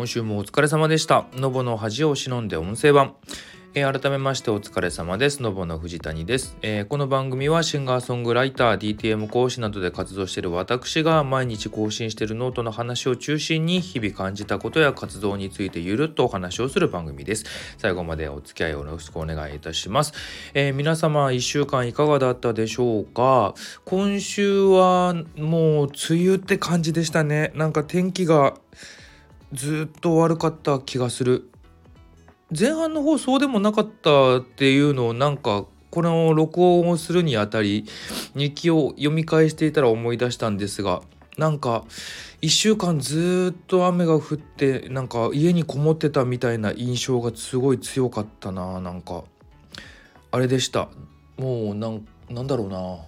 今週もお疲れ様でしたのぼの恥を忍んで音声版えー、改めましてお疲れ様です。のぼの藤谷です、えー、この番組はシンガーソングライター、DTM 講師などで活動している私が毎日更新しているノートの話を中心に日々感じたことや活動についてゆるっとお話をする番組です。最後までお付き合いよろしくお願いいたします。えー、皆様1週間いかがだったでしょうか？今週はもう梅雨って感じでしたね。なんか天気がずっと悪かった気がする。前半の方そうでもなかったっていうのをなんかこの録音をするにあたり日記を読み返していたら思い出したんですがなんか1週間ずっと雨が降ってなんか家にこもってたみたいな印象がすごい強かったななんか。あれでした。もうなんなんだろうな。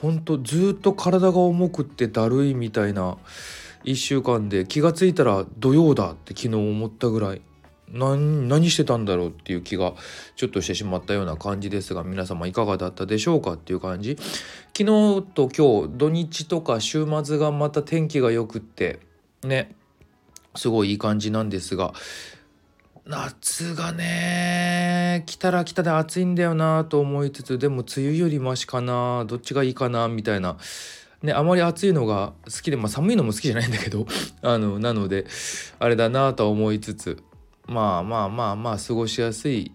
ほんとずっと体が重くってだるいみたいな1週間で気が付いたら土曜だって昨日思ったぐらい。何何してたんだろうっていう気がちょっとしてしまったような感じですが皆様いかがだったでしょうかっていう感じ。昨日と今日土日とか週末がまた天気が良くってねすごいいい感じなんですが夏がね来たら来たで暑いんだよなと思いつつでも梅雨よりマシかなどっちがいいかなみたいなね、あまり暑いのが好きで、まあ、寒いのも好きじゃないんだけど あのなのであれだなぁと思いつつまあまあまあまあ過ごしやすい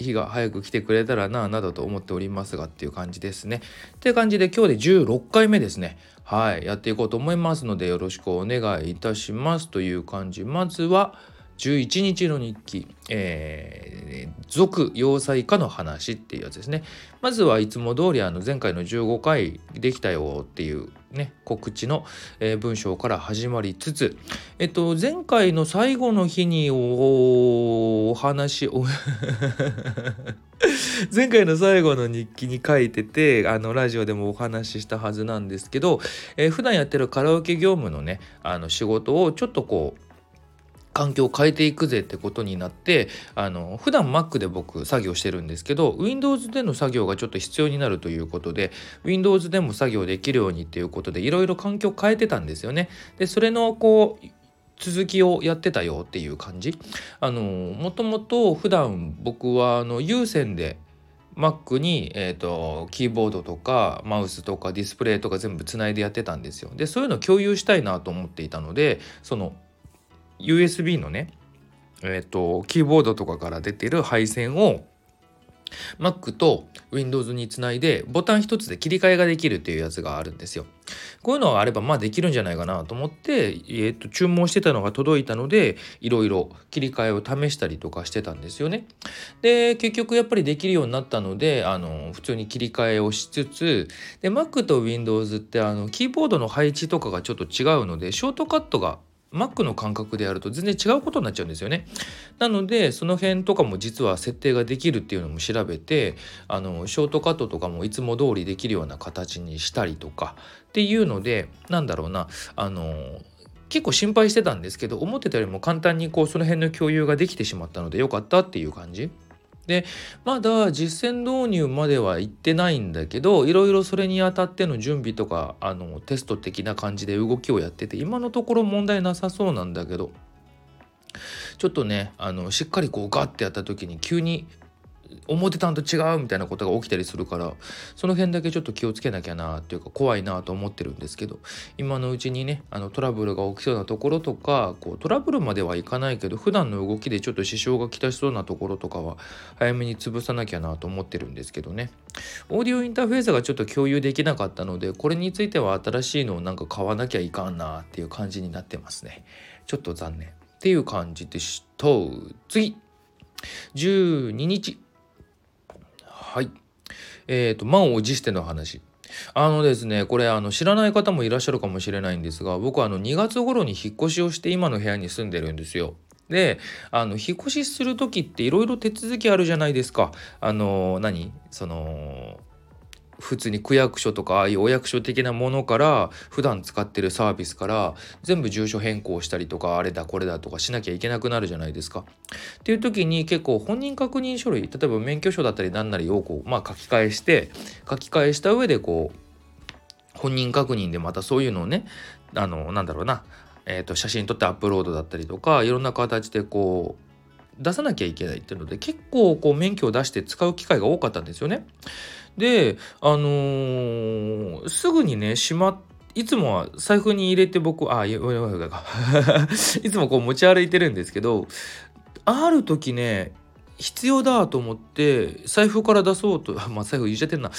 日が早く来てくれたらなぁなどと思っておりますがっていう感じですね。っていう感じで今日で16回目ですね。はい、やっていこうと思いますのでよろしくお願いいたしますという感じ。まずは11日の日記、えー、続要塞化の話っていうやつですね。まずはいつも通りあの前回の15回できたよっていうね、告知の、文章から始まりつつ、えっと、前回の最後の日にお話を 前回の最後の日記に書いててあのラジオでもお話ししたはずなんですけど、えー、普段やってるカラオケ業務のねあの仕事をちょっとこう環境を変えていくぜってことになってあの普段 Mac で僕作業してるんですけど Windows での作業がちょっと必要になるということで Windows でも作業できるようにっていうことでいろいろ環境を変えてたんですよね。でそれのこう続きをやってたよっていう感じ。あのもともと普段僕はあの有線で Mac に、えーと、キーボードとかマウスとかディスプレイとか全部つないでやってたんですよ。でそういうのを共有したいなと思っていたのでその USB のねえっ、ー、とキーボードとかから出てる配線を Mac と Windows につないでボタン一つで切り替えができるっていうやつがあるんですよ。こういうのがあればまあできるんじゃないかなと思って、えー、と注文してたのが届いたのでいろいろ切り替えを試したりとかしてたんですよね。で結局やっぱりできるようになったのであの普通に切り替えをしつつで Mac と Windows ってあのキーボードの配置とかがちょっと違うのでショートカットが Mac の感覚でやると全然違うことになっちゃうんですよね。なのでその辺とかも実は設定ができるっていうのも調べてあのショートカットとかもいつも通りできるような形にしたりとかっていうのでなんだろうなあの結構心配してたんですけど思ってたよりも簡単にこうその辺の共有ができてしまったのでよかったっていう感じ。でまだ実践導入までは行ってないんだけどいろいろそれにあたっての準備とかあのテスト的な感じで動きをやってて今のところ問題なさそうなんだけどちょっとねあのしっかりこうガッてやった時に急に思ってたんと違うみたいなことが起きたりするからその辺だけちょっと気をつけなきゃなっていうか怖いなと思ってるんですけど今のうちにねあのトラブルが起きそうなところとかこうトラブルまではいかないけど普段の動きでちょっと支障がきたしそうなところとかは早めに潰さなきゃなと思ってるんですけどね。オーディオインターフェースがちょっと共有できなかったのでこれについては新しいのをなんか買わなきゃいかんなっていう感じになってますね。ちょっと残念。っていう感じでした次。12日。はい。えっ、ー、と、満を持しての話。あのですね、これあの知らない方もいらっしゃるかもしれないんですが、僕はあの2月頃に引っ越しをして今の部屋に住んでるんですよ。で、あの引っ越しする時っていろいろ手続きあるじゃないですか。あの何？その普通に区役所とかああいうお役所的なものから普段使ってるサービスから全部住所変更したりとかあれだこれだとかしなきゃいけなくなるじゃないですか。っていう時に結構本人確認書類例えば免許証だったり何なりをこうまあ書き換えして書き換えした上でこう本人確認でまたそういうのをねあのなんだろうなえー、と写真撮ってアップロードだったりとかいろんな形でこう出さなきゃいけないっていうので結構こう免許を出して使う機会が多かったんですよね。であのー、すぐにねしまいつもは財布に入れて僕あいやいやいやいつもこう持ち歩いてるんですけどある時ね必要だと思って財布から出そうとまあ財布言っちゃってんな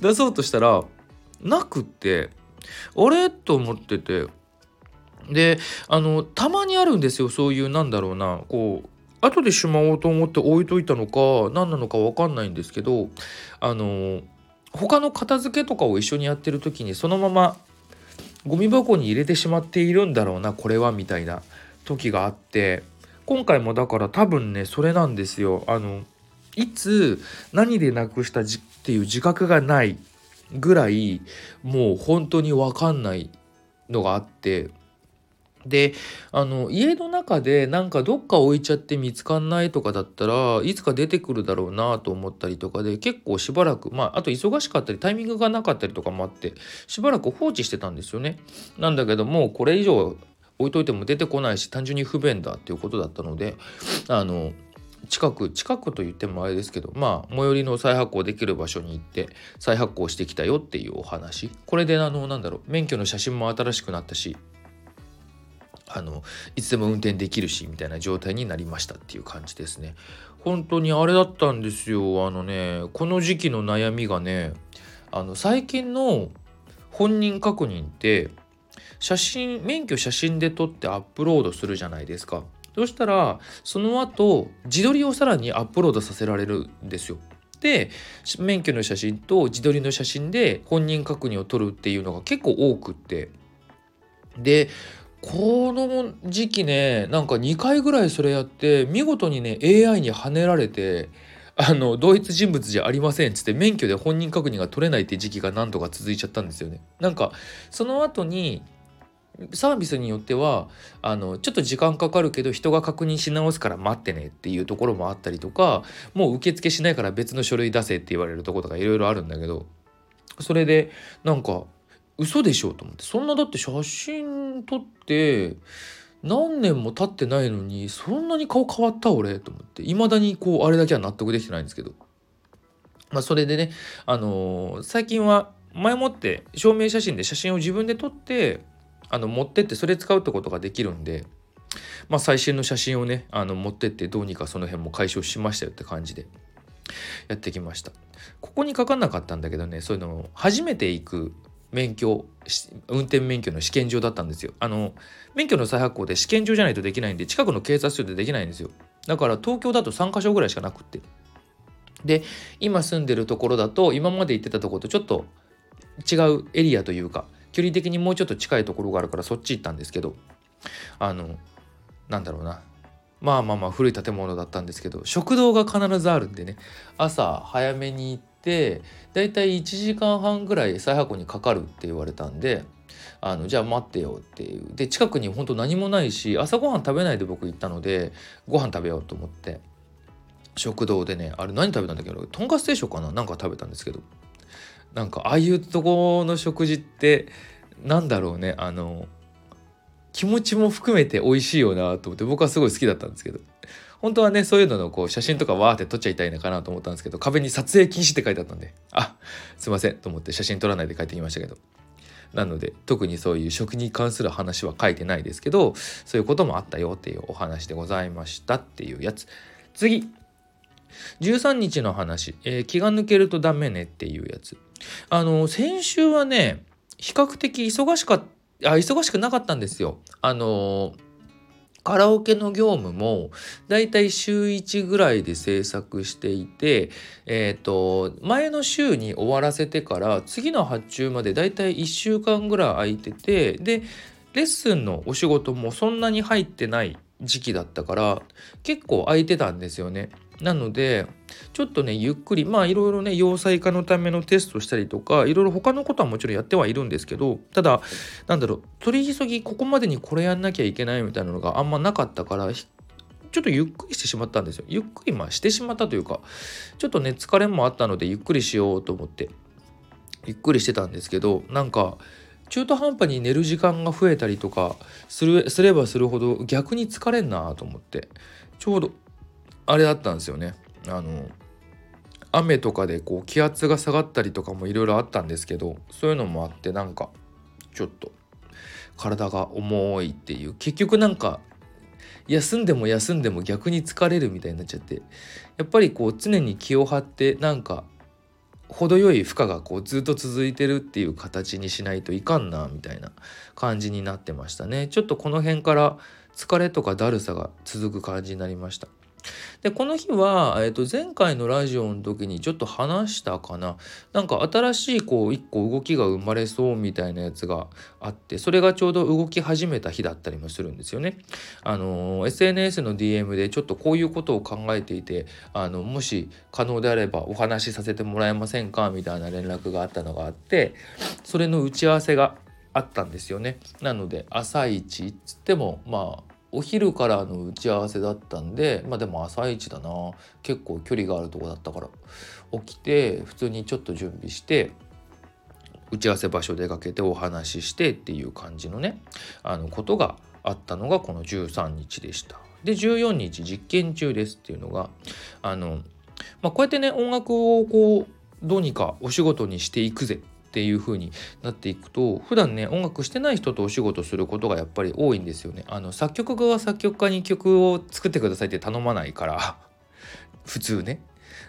出そうとしたらなくってあれと思っててであのたまにあるんですよそういうなんだろうなこう後でしまおうと思って置いといたのか何なのか分かんないんですけどあの他の片付けとかを一緒にやってる時にそのままゴミ箱に入れてしまっているんだろうなこれはみたいな時があって今回もだから多分ねそれなんですよ。あのいつ何でなくしたじっていう自覚がないぐらいもう本当に分かんないのがあってであの家の中でなんかどっか置いちゃって見つかんないとかだったらいつか出てくるだろうなと思ったりとかで結構しばらくまああと忙しかったりタイミングがなかったりとかもあってしばらく放置してたんですよね。なんだけどもこれ以上置いといても出てこないし単純に不便だっていうことだったのであの近く近くと言ってもあれですけどまあ最寄りの再発行できる場所に行って再発行してきたよっていうお話これであのなんだろう免許の写真も新しくなったしあのいつでも運転できるしみたいな状態になりましたっていう感じですね。本当にあれだったんですよ。あのねこの時期の悩みがねあの最近の本人確認って写真免許写真で撮ってアップロードするじゃないですか。そしたらその後自撮りをさらにアップロードさせられるんですよ。で免許の写真と自撮りの写真で本人確認を取るっていうのが結構多くって。でこの時期ねなんか2回ぐらいそれやって見事にね AI にはねられてあの同一人物じゃありませんっつって免許で本人確認が取れないって時期が何度か続いちゃったんですよね。なんかその後にサービスによってはあのちょっと時間かかるけど人が確認し直すから待ってねっていうところもあったりとかもう受付しないから別の書類出せって言われるところとかいろいろあるんだけどそれでなんか嘘でしょと思って。そんなだって写真撮って何年も経ってないのにそんなに顔変わった俺と思って。未だにこうあれだけは納得できてないんですけど。まあそれでねあのー、最近は前もって証明写真で写真を自分で撮ってあの持ってってそれ使うってことができるんでまあ最新の写真をねあの持ってってどうにかその辺も解消しましたよって感じでやってきました。ここに書かなかったんだけどねそういうの初めて行く免許運転免許の試験場だったんですよ。あの免許の再発行で試験場じゃないとできないんで近くの警察署でできないんですよ。だから東京だと3か所ぐらいしかなくって。で今住んでるところだと今まで行ってたところとちょっと違うエリアというか距離的にもうちょっと近いところがあるからそっち行ったんですけどあのなんだろうな。まあまあまあ古い建物だったんですけど食堂が必ずあるんでね朝早めに行ってだいたい1時間半ぐらい再発行にかかるって言われたんであのじゃあ待ってよっていう。で近くに本当何もないし朝ごはん食べないで僕行ったのでご飯食べようと思って食堂でねあれ何食べたんだけどとんかつ定食かななんか食べたんですけど。なんかああいうとこの食事ってなんだろうねあの気持ちも含めて美味しいよなと思って僕はすごい好きだったんですけど。本当はねそういうののこう写真とかわーって撮っちゃいたいのかなと思ったんですけど壁に撮影禁止って書いてあったんで。あすいませんと思って写真撮らないで帰ってきましたけど。なので特にそういう食に関する話は書いてないですけどそういうこともあったよっていうお話でございましたっていうやつ。次。13日の話、えー、気が抜けるとダメねっていうやつ。あの先週はね比較的忙しかあ忙しくなかったんですよ。あのカラオケの業務もだいたい週1ぐらいで制作していて、えっ、ー、と前の週に終わらせてから次の発注までだいたい1週間ぐらい空いててでレッスンのお仕事もそんなに入ってない時期だったから結構空いてたんですよね。なのでちょっとねゆっくりまあいろいろね要塞化のためのテストしたりとかいろいろ他のことはもちろんやってはいるんですけどただなんだろう取り急ぎここまでにこれやんなきゃいけないみたいなのがあんまなかったからちょっとゆっくりしてしまったんですよ。ゆっくりまあしてしまったというかちょっとね疲れもあったのでゆっくりしようと思ってゆっくりしてたんですけどなんか中途半端に寝る時間が増えたりとかするすればするほど逆に疲れんなと思ってちょうどあれだったんですよね。あの雨とかでこう気圧が下がったりとかもいろいろあったんですけどそういうのもあってなんかちょっと体が重いっていう結局なんか休んでも休んでも逆に疲れるみたいになっちゃってやっぱりこう常に気を張ってなんか程よい負荷がこうずっと続いてるっていう形にしないといかんなみたいな感じになってましたね。ちょっとこの辺から疲れとかだるさが続く感じになりました。でこの日は、えー、と前回のラジオの時にちょっと話したかななんか新しいこう一個動きが生まれそうみたいなやつがあってそれがちょうど動き始めた日だったりもするんですよね。あの SNS の DM でちょっとこういうことを考えていてあのもし可能であればお話しさせてもらえませんかみたいな連絡があったのがあってそれの打ち合わせがあったんですよね。なので朝一っつってもまあお昼からの打ち合わせだったんでまあでも朝一だな結構距離があるとこだったから起きて普通にちょっと準備して打ち合わせ場所出かけてお話ししてっていう感じのねあのことがあったのがこの13日でした。で14日実験中ですっていうのがあの、まあ、こうやってね音楽をこうどうにかお仕事にしていくぜっていう風になっていくと普段ね音楽してない人とお仕事することがやっぱり多いんですよね。あの作曲家が作曲家に曲を作ってくださいって頼まないから 普通ね。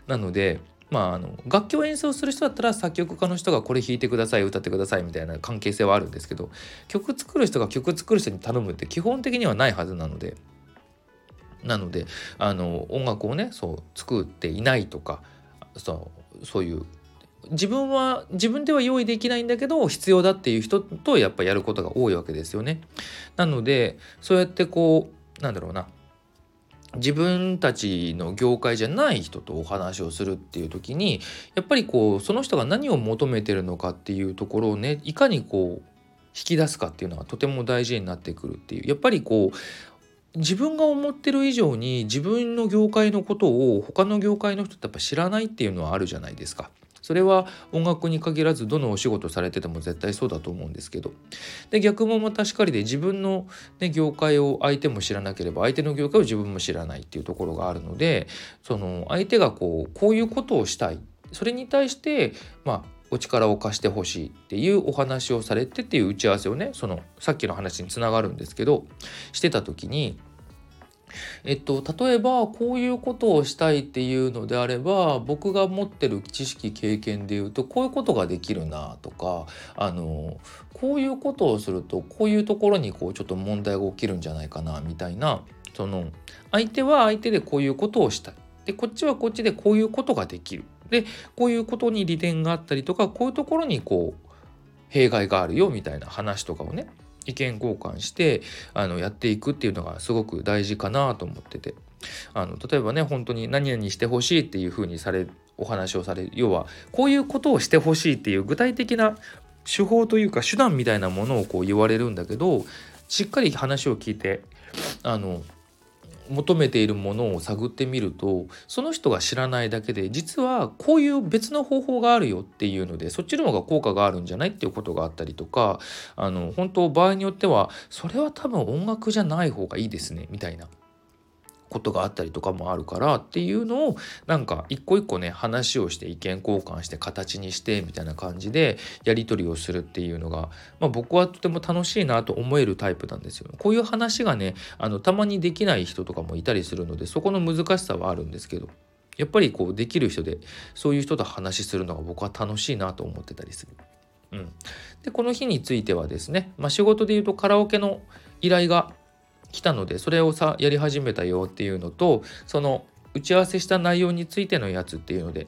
なのでまあ、あの楽器を演奏する人だったら作曲家の人がこれ弾いてください歌ってくださいみたいな関係性はあるんですけど曲作る人が曲作る人に頼むって基本的にはないはずなのでなのであの音楽をねそう作っていないとかそうそういう自分は自分では用意できないんだけど必要だっていう人とやっぱやることが多いわけですよね。なのでそうやってこうなんだろうな自分たちの業界じゃない人とお話をするっていう時にやっぱりこうその人が何を求めてるのかっていうところをねいかにこう引き出すかっていうのがとても大事になってくるっていうやっぱりこう自分が思ってる以上に自分の業界のことを他の業界の人ってやっぱ知らないっていうのはあるじゃないですか。それは音楽に限らずどのお仕事されてても絶対そうだと思うんですけど。で逆もまたしかりで自分の、ね、業界を相手も知らなければ相手の業界を自分も知らないっていうところがあるのでその相手がこうこういうことをしたい。それに対してまあお力を貸してほしいっていうお話をされてっていう打ち合わせをねそのさっきの話につながるんですけどしてた時にえっと、例えばこういうことをしたいっていうのであれば僕が持ってる知識経験でいうとこういうことができるなとかあのこういうことをするとこういうところにこうちょっと問題が起きるんじゃないかなみたいなその相手は相手でこういうことをしたい。でこっちはこっちでこういうことができる。でこういうことに利点があったりとかこういうところにこう弊害があるよみたいな話とかをね意見交換してあのやっていくっていうのがすごく大事かなと思ってて。あの例えばね本当に何々してほしいっていうふうにされお話をされる要はこういうことをしてほしいっていう具体的な手法というか手段みたいなものをこう言われるんだけどしっかり話を聞いてあの求めているものを探ってみるとその人が知らないだけで実はこういう別の方法があるよっていうのでそっちの方が効果があるんじゃないっていうことがあったりとかあの本当場合によってはそれは多分音楽じゃない方がいいですねみたいな。ことがあったりとかもあるからっていうのをなんか一個一個ね話をして意見交換して形にしてみたいな感じでやり取りをするっていうのが、まあ、僕はとても楽しいなと思えるタイプなんですよ。こういう話がねあのたまにできない人とかもいたりするのでそこの難しさはあるんですけどやっぱりこうできる人でそういう人と話するのが僕は楽しいなと思ってたりする。うん、でこの日についてはですね、まあ、仕事で言うとカラオケの依頼が来たのでそれをさやり始めたよっていうのとその打ち合わせした内容についてのやつっていうので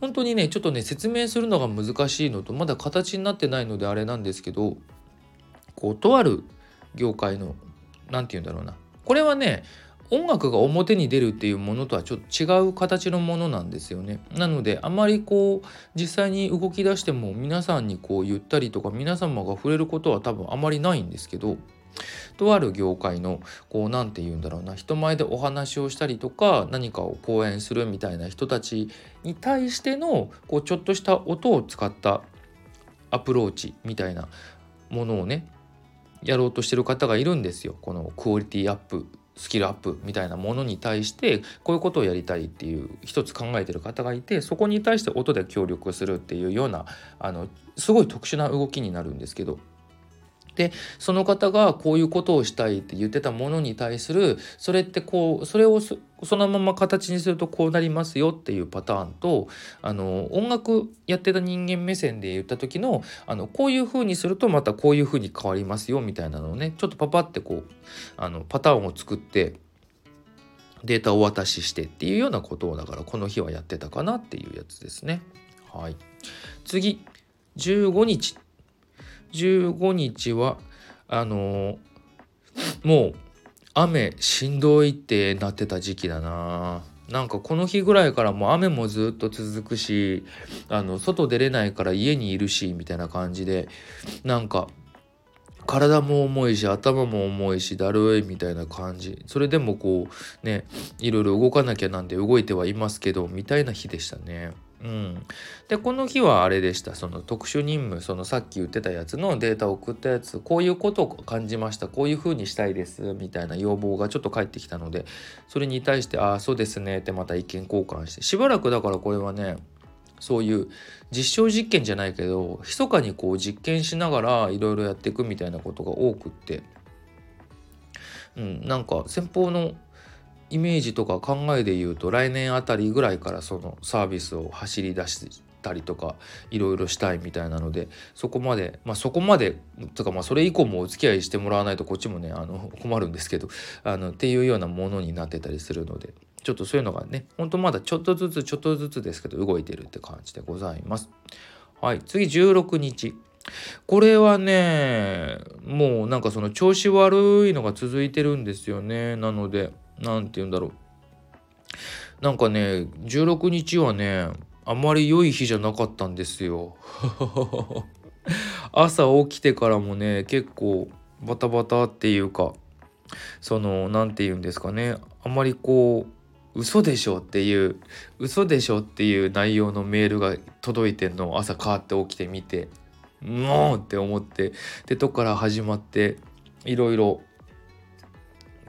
本当にねちょっとね説明するのが難しいのとまだ形になってないのであれなんですけどこうとある業界の何て言うんだろうなこれはね音楽が表に出るっていうものとはちょっと違う形のものなんですよね。なのであまりこう実際に動き出しても皆さんにこう言ったりとか皆様が触れることは多分あまりないんですけどとある業界のこう何て言うんだろうな人前でお話をしたりとか何かを講演するみたいな人たちに対してのこうちょっとした音を使ったアプローチみたいなものをねやろうとしてる方がいるんですよ。このクオリティアップスキルアップみたいなものに対してこういうことをやりたいっていう一つ考えてる方がいてそこに対して音で協力するっていうようなあのすごい特殊な動きになるんですけどでその方がこういうことをしたいって言ってたものに対するそれってこうそれをそのまま形にするとこうなりますよっていうパターンとあの音楽やってた人間目線で言った時のあのこういう風にするとまたこういう風に変わりますよみたいなのをねちょっとパパってこうあのパターンを作ってデータをお渡ししてっていうようなことをだからこの日はやってたかなっていうやつですね。はい、次。15日。15日はあのもう雨しんどいってなってた時期だななんかこの日ぐらいからもう雨もずっと続くしあの外出れないから家にいるしみたいな感じでなんか体も重いし頭も重いしだるいみたいな感じそれでもこうねいろいろ動かなきゃなんで動いてはいますけどみたいな日でしたね。うん、でこの日はあれでした。その特殊任務そのさっき言ってたやつのデータを送ったやつこういうことを感じました。こういうふうにしたいですみたいな要望がちょっと返ってきたのでそれに対して「ああそうですね」ってまた意見交換して。しばらくだからこれはねそういう実証実験じゃないけど密かにこう実験しながらいろいろやっていくみたいなことが多くって、うん、なんか先方のイメージとか考えで言うと来年あたりぐらいからそのサービスを走り出したりとかいろいろしたいみたいなのでそこまでまあそこまでとかまあそれ以降もお付き合いしてもらわないとこっちもねあの困るんですけどあのっていうようなものになってたりするのでちょっとそういうのがねほんとまだちょっとずつちょっとずつですけど動いてるって感じでございます。はい次16日これはねもうなんかその調子悪いのが続いてるんですよねなので何て言うんだろう。なんかね16日はねあまり良い日じゃなかったんですよ。朝起きてからもね結構バタバタっていうかその何て言うんですかね。あまりこう嘘でしょっていう嘘でしょっていう内容のメールが届いてんの朝カーって起きてみてもうって思ってでとこから始まっていろいろ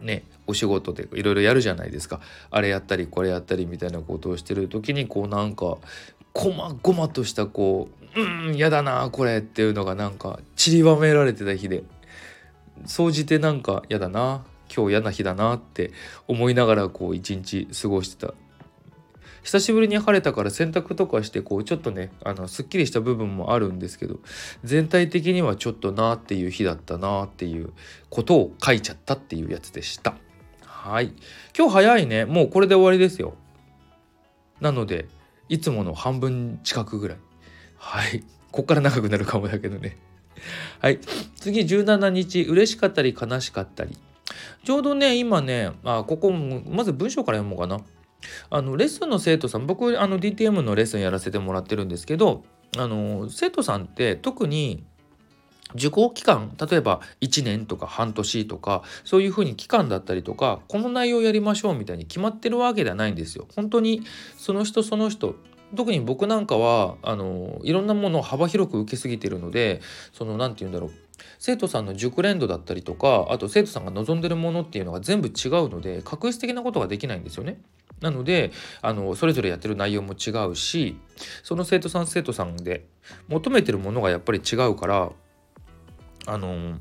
ねお仕事でいろいろやるじゃないですかあれやったりこれやったりみたいなことをしてる時にこうなんかこまごまとしたこううんやだなこれっていうのがなんか散りばめられてた日で総じてなんかやだな今日嫌な日だなって思いながらこう一日過ごしてた久しぶりに晴れたから洗濯とかしてこうちょっとねあのすっきりした部分もあるんですけど全体的にはちょっとなっていう日だったなっていうことを書いちゃったっていうやつでした。はい。今日早いね。もうこれで終わりですよ。なのでいつもの半分近くぐらい。はい。こっから長くなるかもだけどね。はい。次17日。嬉しかったり悲しかったり。ちょうどね今ねあここまず文章から読もうかな。あのレッスンの生徒さん僕あの DTM のレッスンやらせてもらってるんですけどあの生徒さんって特に受講期間例えば1年とか半年とかそういうふうに期間だったりとかこの内容やりましょうみたいに決まってるわけではないんですよ。本当にその人その人特に僕なんかはあのいろんなものを幅広く受けすぎてるのでその何て言うんだろう生徒さんの熟練度だったりとかあと生徒さんが望んでるものっていうのが全部違うので確実的なことができないんですよね。なのであのそれぞれやってる内容も違うしその生徒さん生徒さんで求めてるものがやっぱり違うからあの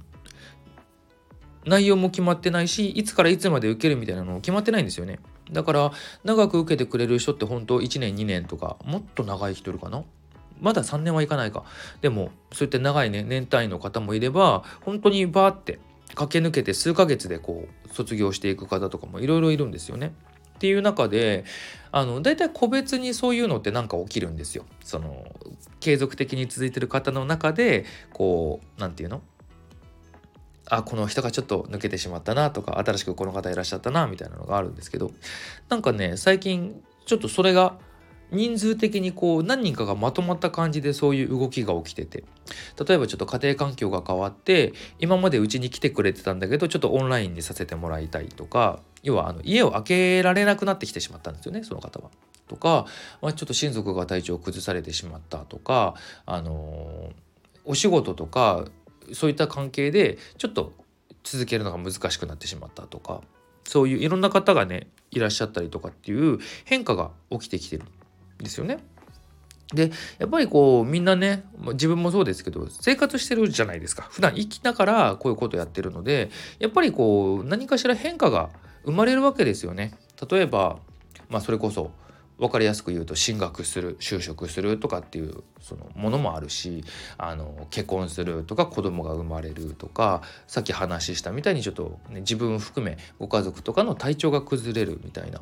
内容も決まってないしいつからいつまで受けるみたいなの決まってないんですよねだから長く受けてくれる人って本当1年2年とかもっと長い人いるかな？まだ3年はいかないかでもそういった長いね年単位の方もいれば本当にバーって駆け抜けて数ヶ月でこう卒業していく方とかもいろいろいるんですよね。っていう中であの大体個別にそういうのって何か起きるんですよ。その継続的に続いてる方の中でこう何て言うの？あこの人がちょっと抜けてしまったなとか新しくこの方いらっしゃったなみたいなのがあるんですけどなんかね最近ちょっとそれが人数的にこう何人かがまとまった感じでそういう動きが起きてて例えばちょっと家庭環境が変わって今までうちに来てくれてたんだけどちょっとオンラインにさせてもらいたいとか要はあの家を開けられなくなってきてしまったんですよねその方は。とか、まあ、ちょっと親族が体調を崩されてしまったとか、あのー、お仕事とかそういった関係でちょっと続けるのが難しくなってしまったとかそういういろんな方がねいらっしゃったりとかっていう変化が起きてきてるんですよね。でやっぱりこうみんなね自分もそうですけど生活してるじゃないですか普段生きながらこういうことやってるのでやっぱりこう何かしら変化が生まれるわけですよね。例えばまあそれこそ分かりやすく言うと進学する就職するとかっていうそのものもあるしあの結婚するとか子供が生まれるとかさっき話したみたいにちょっと、ね、自分含めご家族とかの体調が崩れるみたいな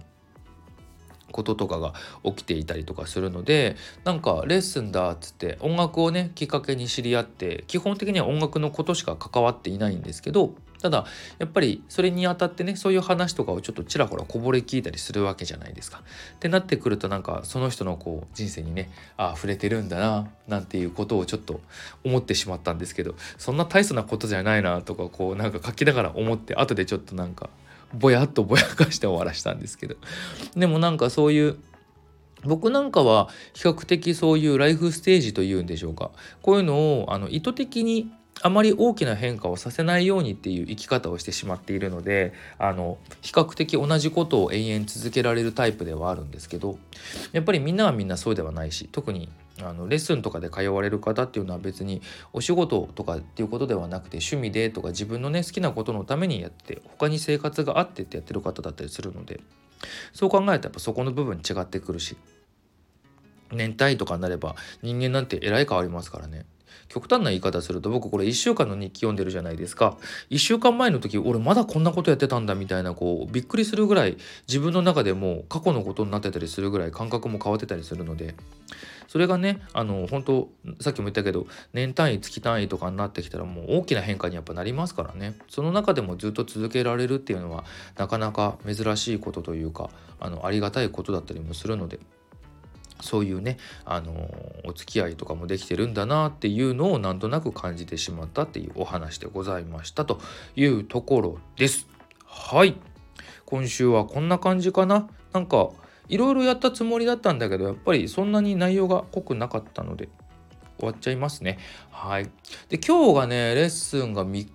こととかが起きていたりとかするのでなんかレッスンだっつって音楽をねきっかけに知り合って基本的には音楽のことしか関わっていないんですけどただやっぱりそれにあたってねそういう話とかをちょっとちらほらこぼれ聞いたりするわけじゃないですか。ってなってくるとなんかその人のこう人生にねああ触れてるんだななんていうことをちょっと思ってしまったんですけどそんな大層なことじゃないなとかこうなんか書きながら思って後でちょっとなんかぼやっとぼやかして終わらしたんですけど。でもなんかそういう僕なんかは比較的そういうライフステージというんでしょうか。こういうのをあの意図的にあまり大きな変化をさせないようにっていう生き方をしてしまっているのであの比較的同じことを延々続けられるタイプではあるんですけどやっぱりみんなはみんなそうではないし特にあのレッスンとかで通われる方っていうのは別にお仕事とかっていうことではなくて趣味でとか自分のね好きなことのためにやって他に生活があってってやってる方だったりするのでそう考えるとやっぱそこの部分違ってくるし年単位とかになれば人間なんてえらい変わりますからね。極端な言い方すると僕これ1週間の日記読んでるじゃないですか。1週間前の時俺まだこんなことやってたんだみたいなこうびっくりするぐらい自分の中でも過去のことになってたりするぐらい感覚も変わってたりするので。それがねあの本当さっきも言ったけど年単位月単位とかになってきたらもう大きな変化にやっぱなりますからね。その中でもずっと続けられるっていうのはなかなか珍しいことというかあのありがたいことだったりもするので。そういうね、あのお付き合いとかもできてるんだなっていうのをなんとなく感じてしまったっていうお話でございましたというところです。はい今週はこんな感じかななんかいろいろやったつもりだったんだけどやっぱりそんなに内容が濃くなかったので終わっちゃいますね。はい。で今日がねレッスンが3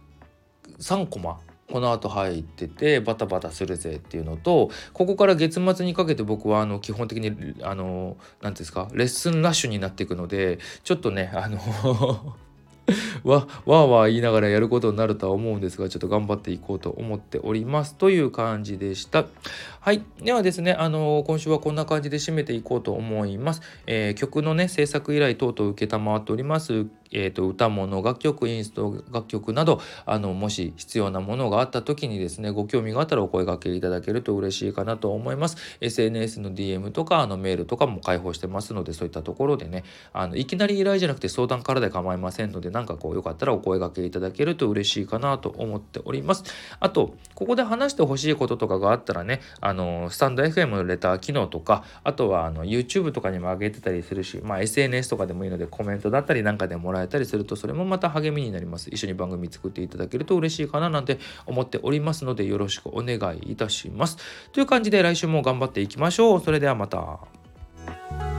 3コマこの後入っててバタバタするぜっていうのとここから月末にかけて僕はあの基本的にあの何ていうんですかレッスンラッシュになっていくのでちょっとねあの わわーわー言いながらやることになるとは思うんですがちょっと頑張っていこうと思っております。という感じでした。はい。ではですねあの今週はこんな感じで締めていこうと思います、えー、曲のね制作依頼等々承っております。えーと、歌物楽曲インスト楽曲などあのもし必要なものがあった時にですねご興味があったらお声掛けいただけると嬉しいかなと思います。SNS の DM とかあのメールとかも開放してますのでそういったところでね。あのいきなり依頼じゃなくて相談からで構いませんのでなんかこうよかったらお声掛けいただけると嬉しいかなと思っております。あとここで話してほしいこととかがあったらねあのスタンド FM のレター機能とかあとはあの YouTube とかにも上げてたりするしまあ SNS とかでもいいのでコメントだったりなんかでもらえたりするとそれもまた励みになります。一緒に番組作っていただけると嬉しいかななんて思っておりますのでよろしくお願いいたします。という感じで来週も頑張っていきましょう。それではまた。